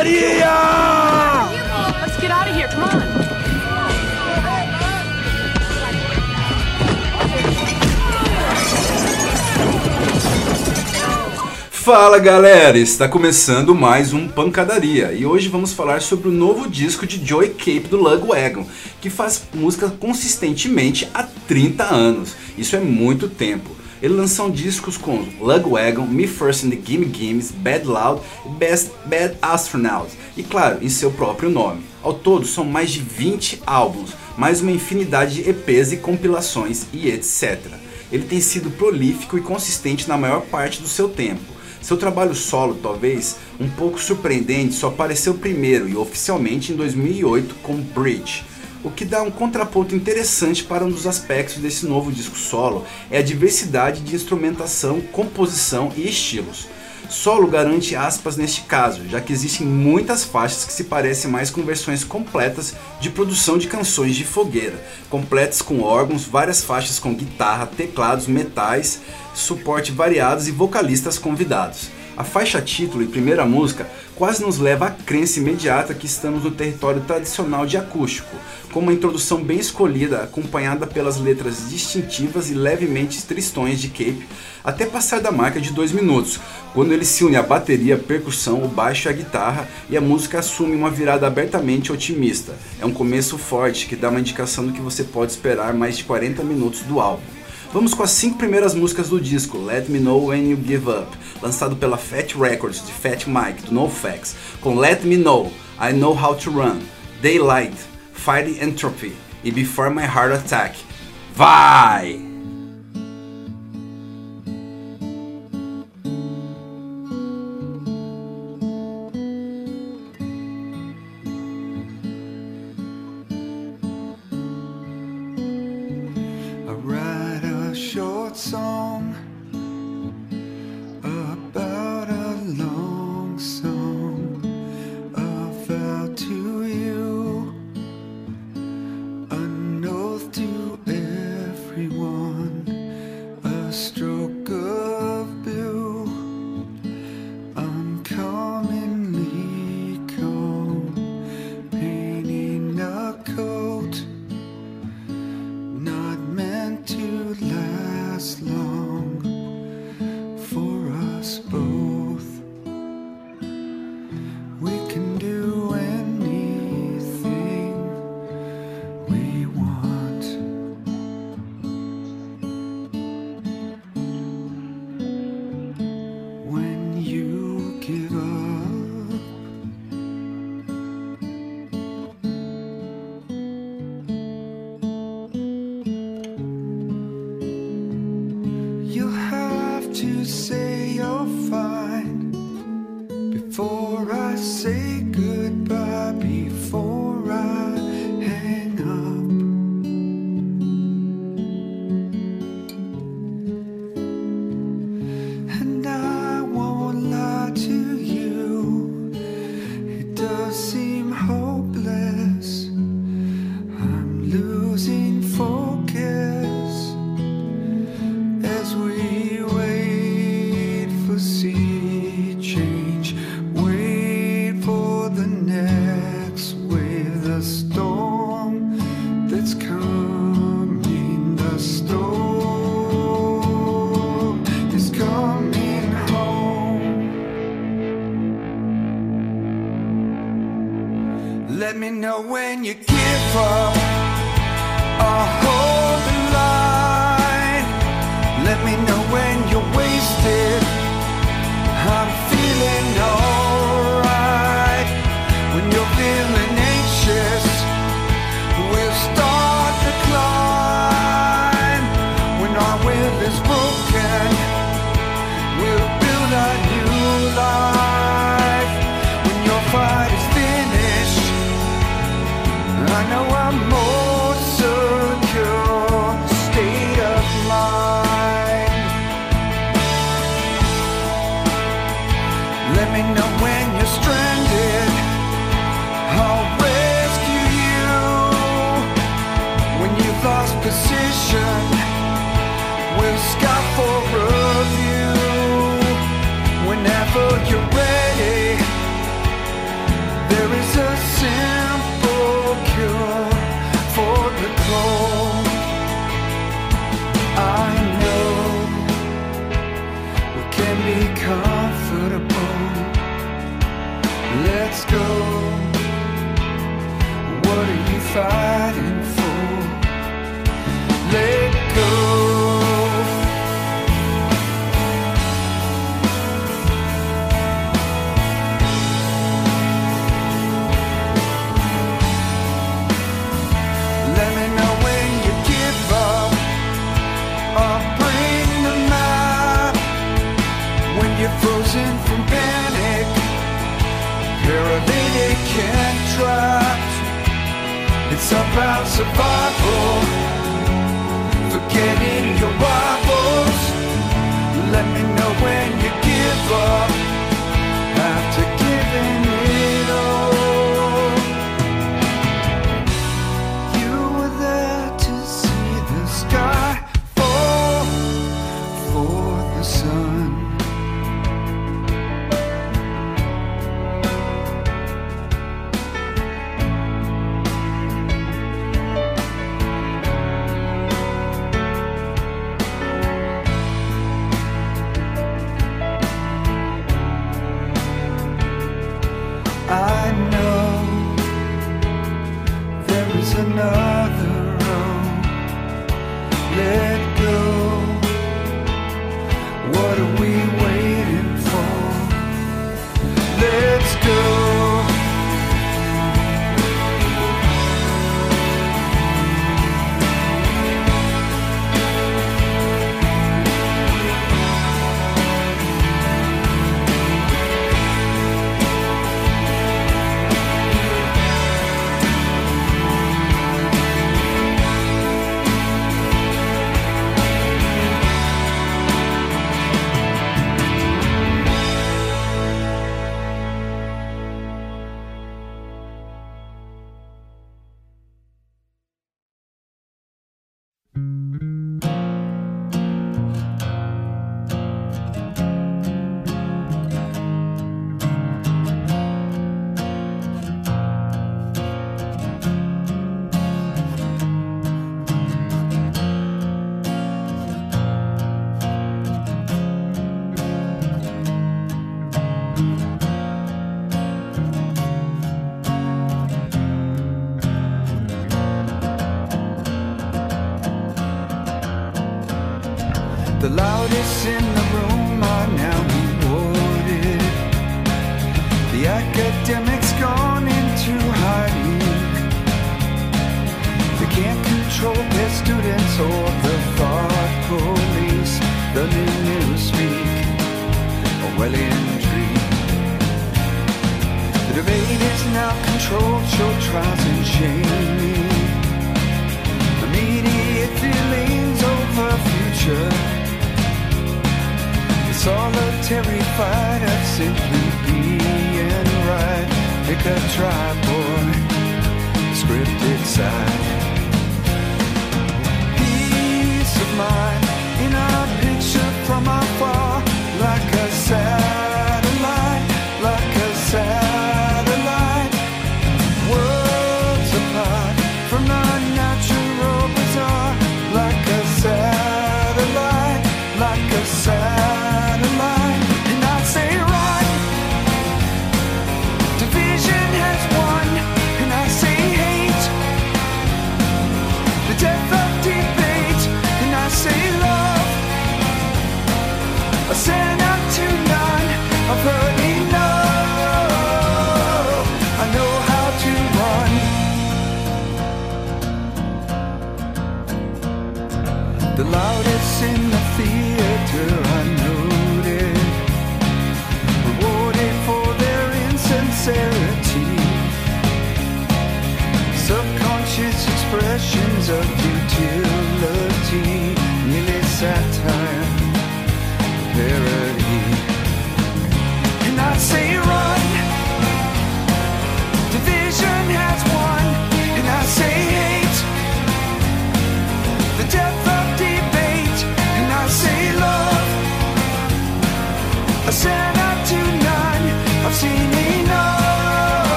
pancadaria! Let's get out of here. Come on. Fala galera, está começando mais um Pancadaria e hoje vamos falar sobre o novo disco de Joey Cape do Lugwagon, que faz música consistentemente há 30 anos. Isso é muito tempo. Ele lançou discos com Lugwagon, Me First and the Gimme Gimmes, Bad Loud e Best Bad Astronaut, e claro, em seu próprio nome. Ao todo são mais de 20 álbuns, mais uma infinidade de EPs e compilações e etc. Ele tem sido prolífico e consistente na maior parte do seu tempo. Seu trabalho solo, talvez um pouco surpreendente, só apareceu primeiro e oficialmente em 2008 com Bridge. O que dá um contraponto interessante para um dos aspectos desse novo disco solo é a diversidade de instrumentação, composição e estilos. Solo garante aspas neste caso, já que existem muitas faixas que se parecem mais com versões completas de produção de canções de fogueira, completas com órgãos, várias faixas com guitarra, teclados, metais, suporte variados e vocalistas convidados. A faixa título e primeira música quase nos leva à crença imediata que estamos no território tradicional de acústico, com uma introdução bem escolhida, acompanhada pelas letras distintivas e levemente tristões de Cape, até passar da marca de dois minutos, quando ele se une à bateria, percussão, o baixo e a guitarra, e a música assume uma virada abertamente otimista. É um começo forte que dá uma indicação do que você pode esperar mais de 40 minutos do álbum. Vamos com as cinco primeiras músicas do disco, Let Me Know When You Give Up, lançado pela Fat Records de Fat Mike, do NoFX, com Let Me Know, I Know How to Run, Daylight, Fighting Entropy e Before My Heart Attack. Vai!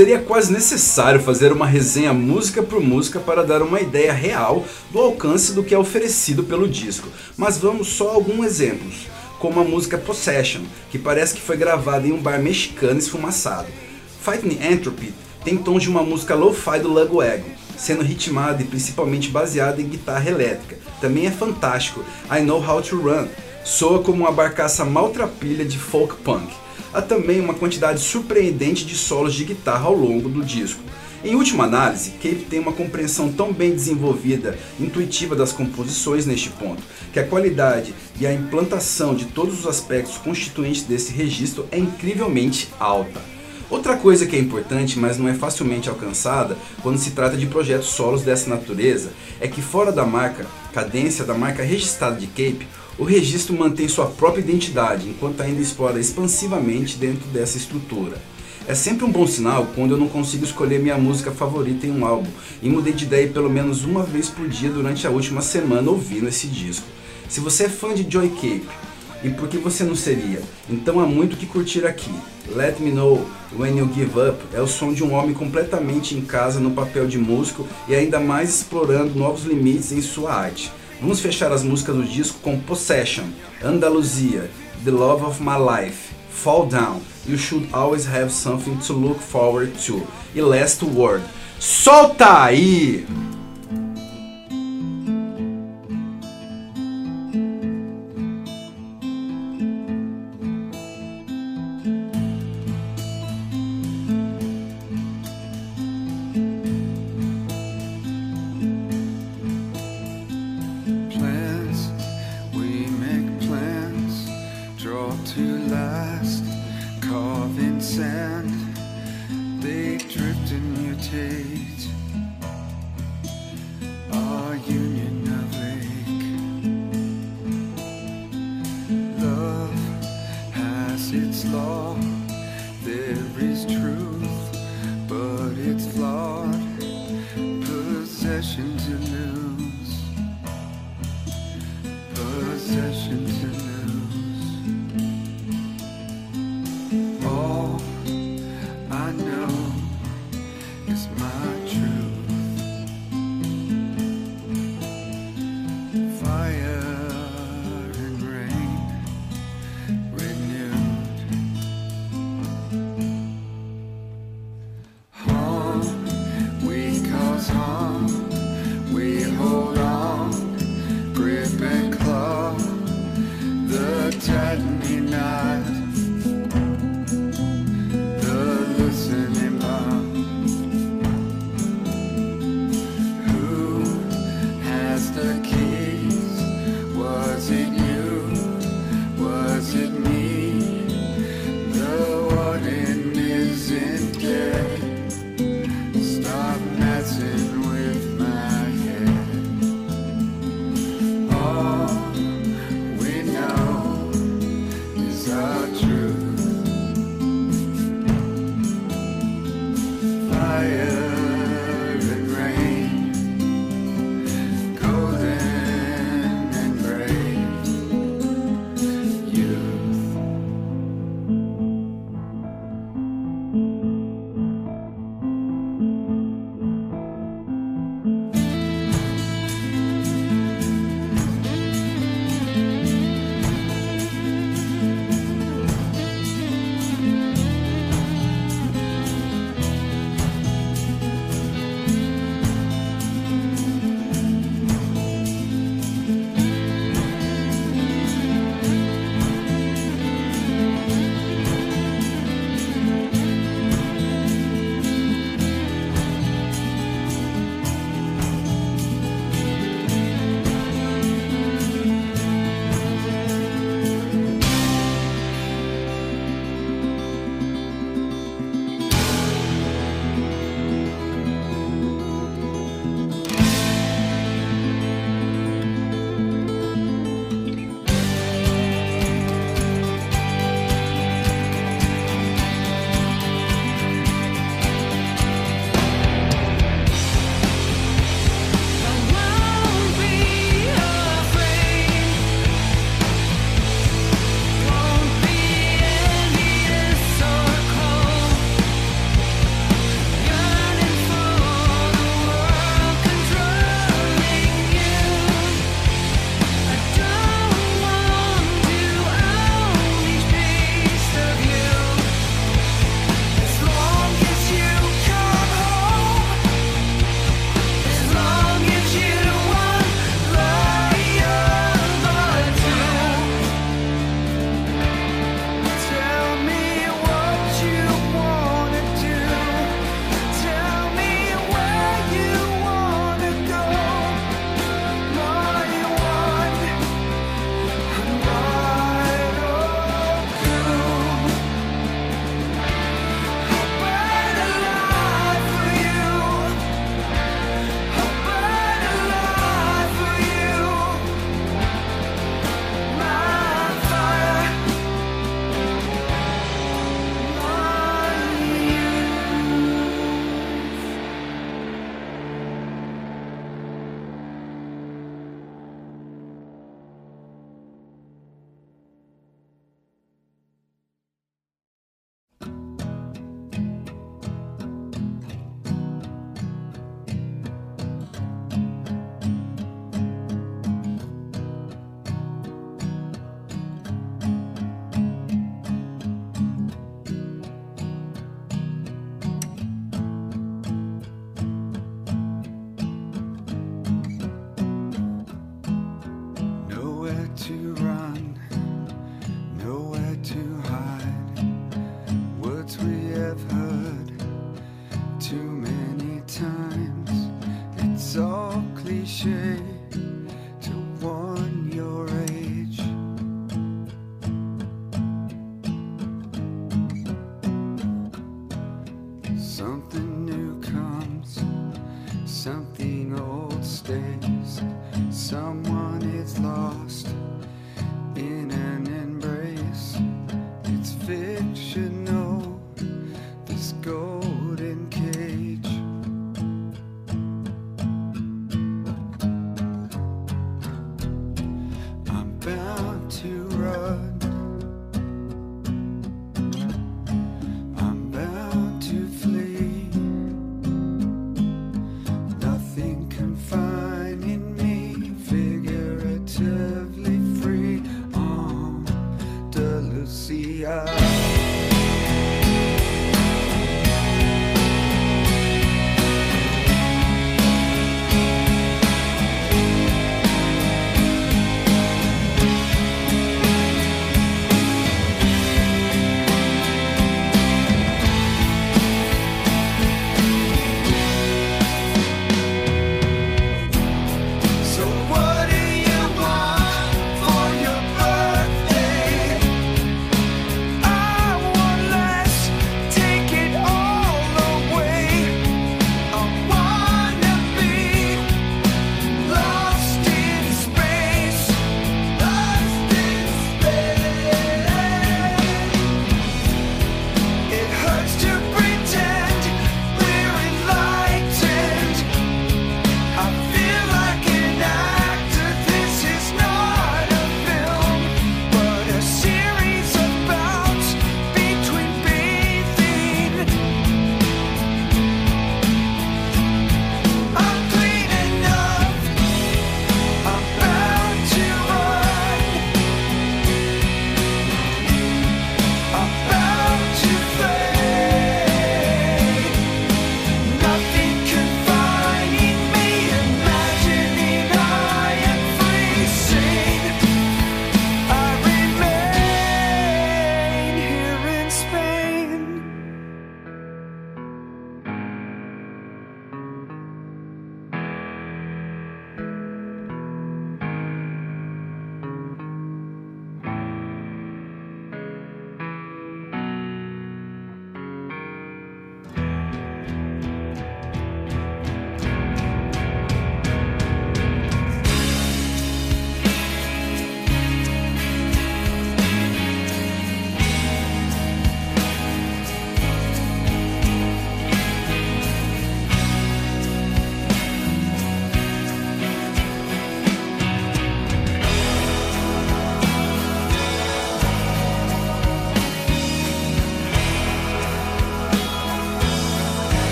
Seria quase necessário fazer uma resenha música por música para dar uma ideia real do alcance do que é oferecido pelo disco, mas vamos só alguns exemplos, como a música Possession, que parece que foi gravada em um bar mexicano esfumaçado. Fighting Entropy tem tons de uma música lo-fi do Lugwagon, sendo ritmada e principalmente baseada em guitarra elétrica. Também é fantástico I Know How to Run, soa como uma barcaça maltrapilha de folk punk. Há também uma quantidade surpreendente de solos de guitarra ao longo do disco. Em última análise, Cape tem uma compreensão tão bem desenvolvida, intuitiva das composições neste ponto, que a qualidade e a implantação de todos os aspectos constituintes desse registro é incrivelmente alta. Outra coisa que é importante, mas não é facilmente alcançada quando se trata de projetos solos dessa natureza, é que fora da marca cadência da marca registrada de Cape, o registro mantém sua própria identidade, enquanto ainda explora expansivamente dentro dessa estrutura. É sempre um bom sinal quando eu não consigo escolher minha música favorita em um álbum, e mudei de ideia pelo menos uma vez por dia durante a última semana ouvindo esse disco. Se você é fã de Joy Cape, e por que você não seria? Então há muito que curtir aqui. Let Me Know When You Give Up é o som de um homem completamente em casa no papel de músico e ainda mais explorando novos limites em sua arte. Vamos fechar as músicas do disco com Possession, Andaluzia, The Love of My Life, Fall Down, You Should Always Have Something to Look Forward to e Last Word. Solta aí!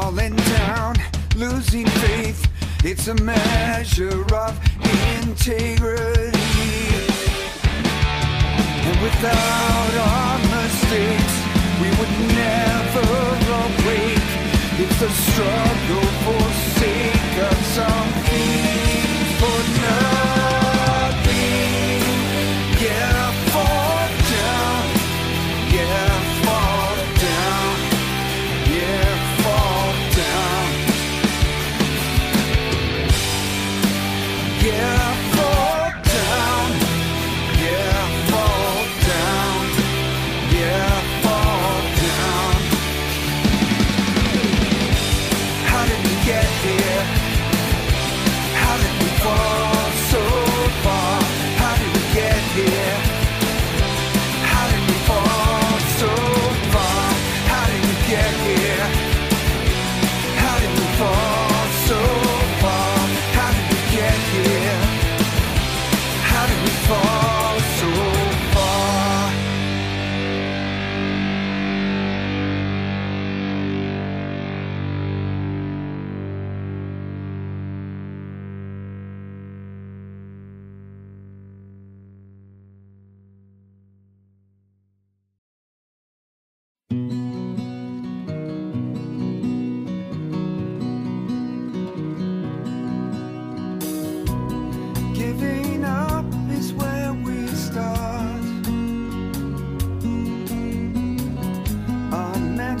falling down, losing faith. It's a measure of integrity. And without our mistakes, we would never awake. It's a struggle for sake of some.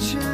future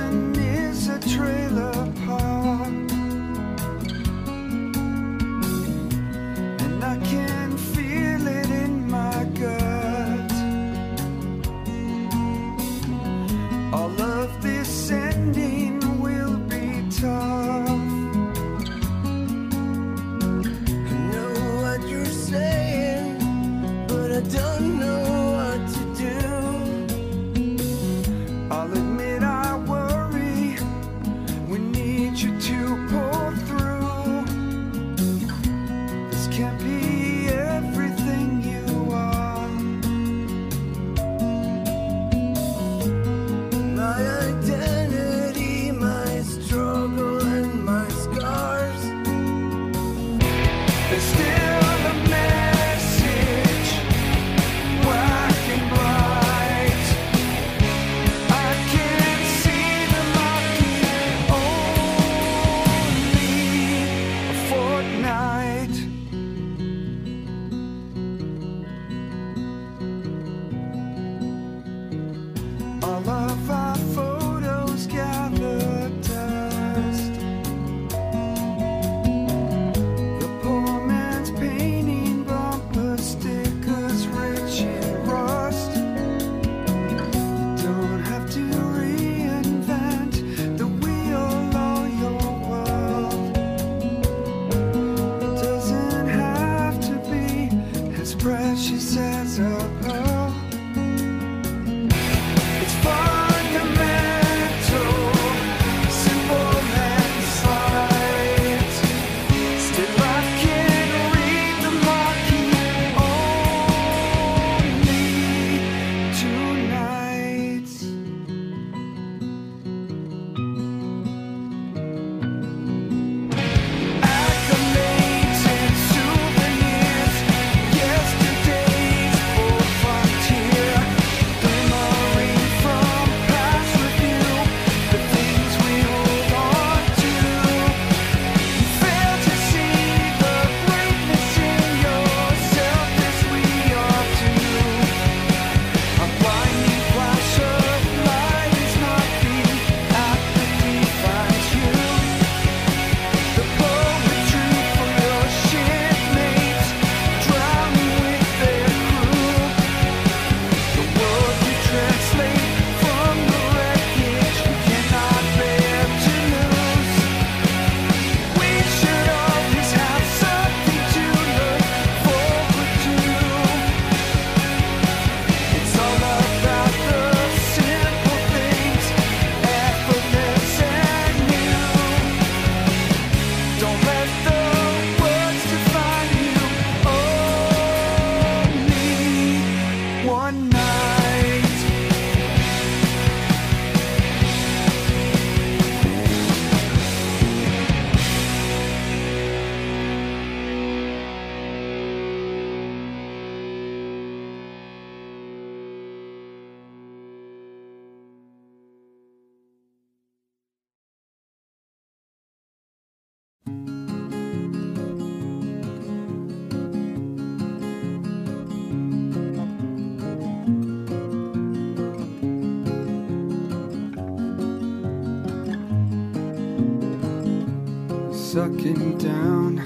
sucking down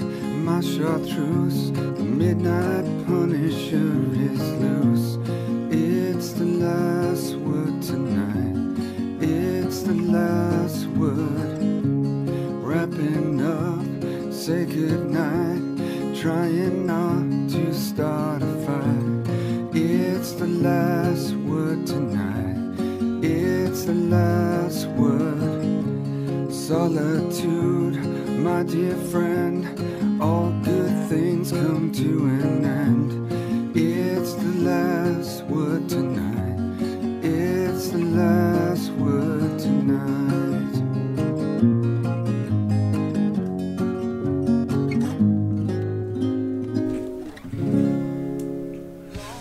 my chartreuse, the midnight punisher. dear friend, all good things come to an end. It's the last word tonight. It's the last word tonight.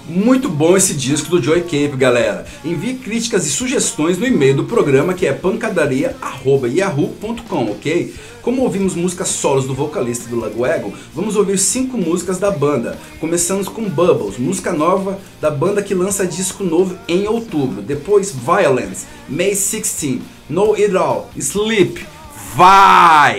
Muito bom esse disco do Joy Cape, galera. Envie críticas e sugestões no e-mail do programa que é pancadaria@yahoo.com, ok? Como ouvimos músicas solos do vocalista do Lagoego, vamos ouvir cinco músicas da banda. Começamos com Bubbles, música nova da banda que lança disco novo em outubro. Depois Violence, May 16, No It All, Sleep. Vai!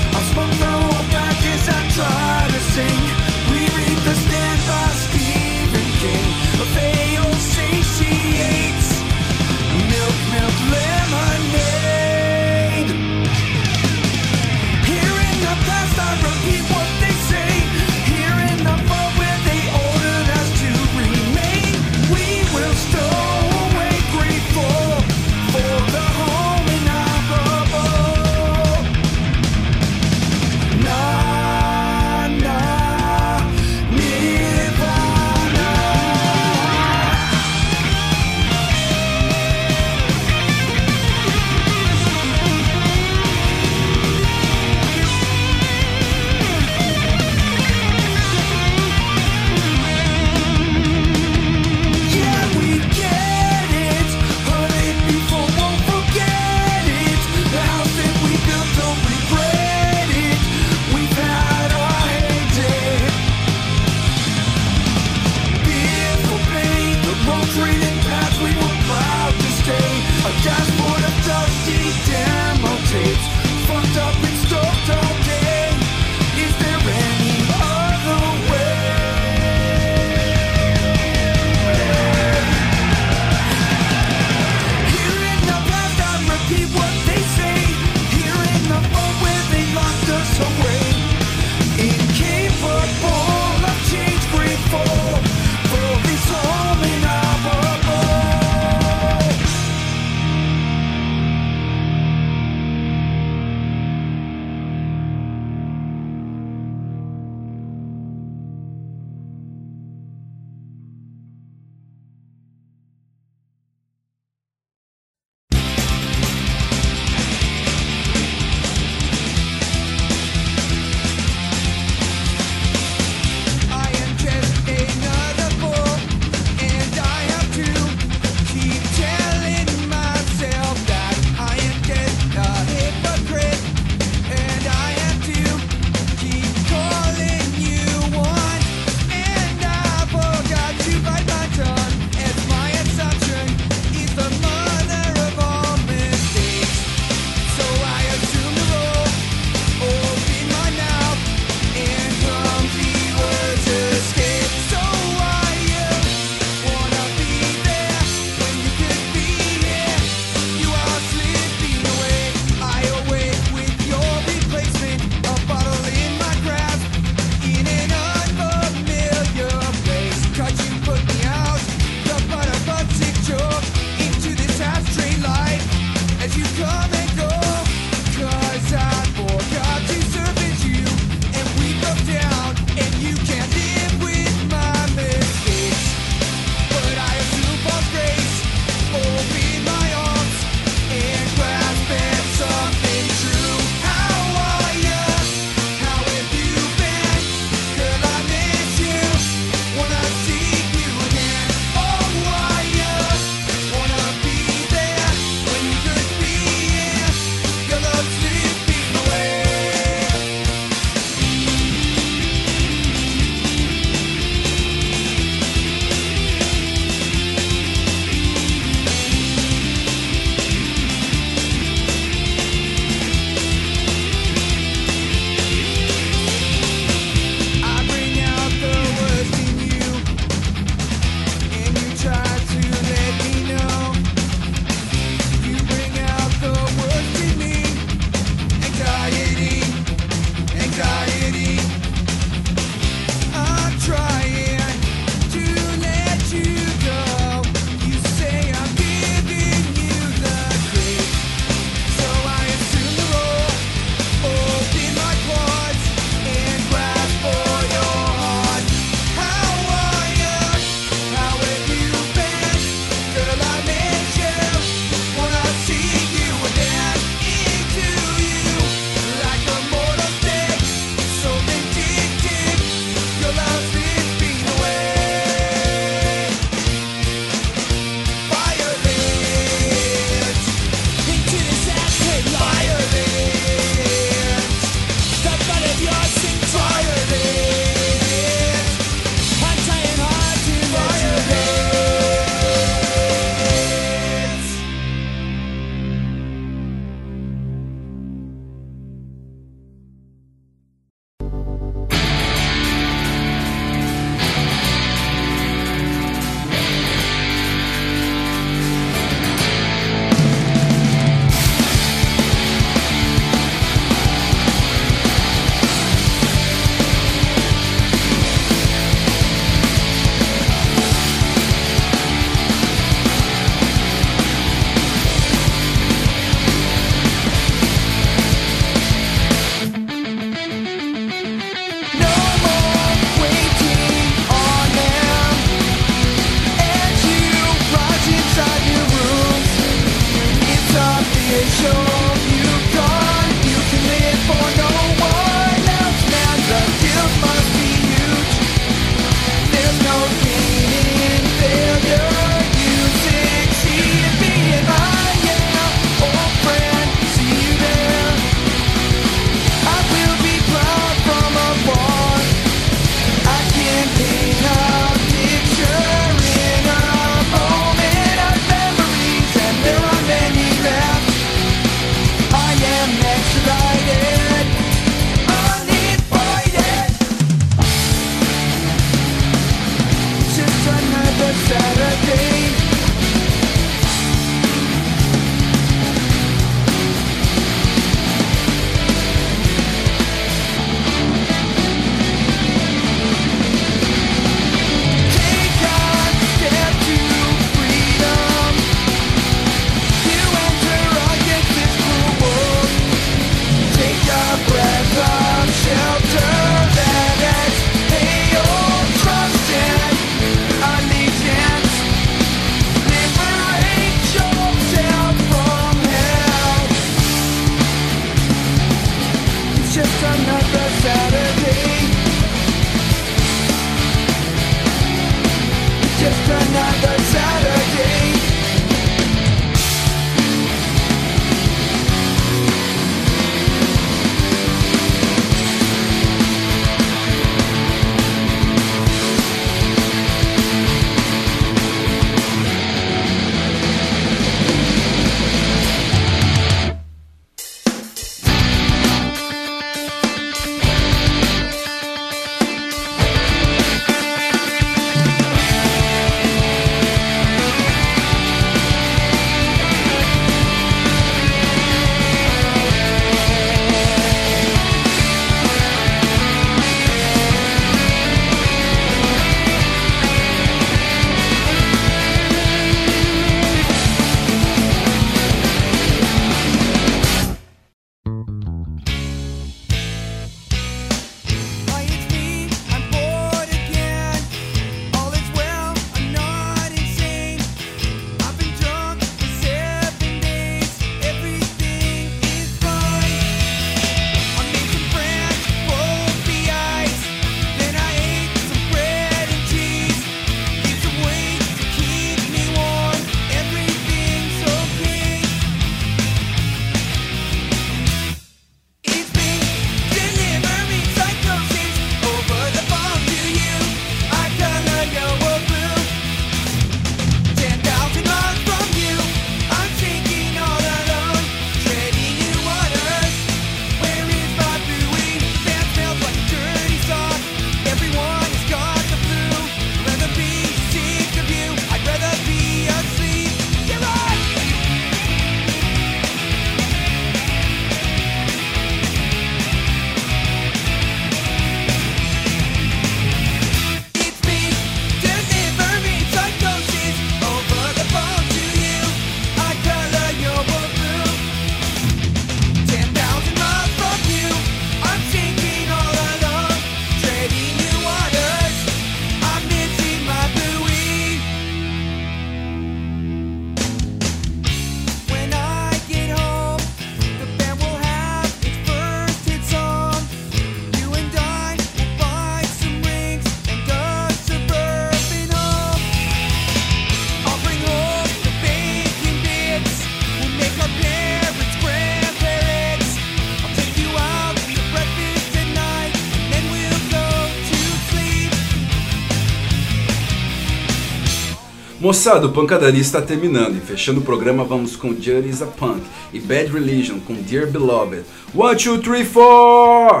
Moçada, o Pancadaria está terminando e fechando o programa vamos com Judy is a Punk e Bad Religion com Dear Beloved. One, two, three, four!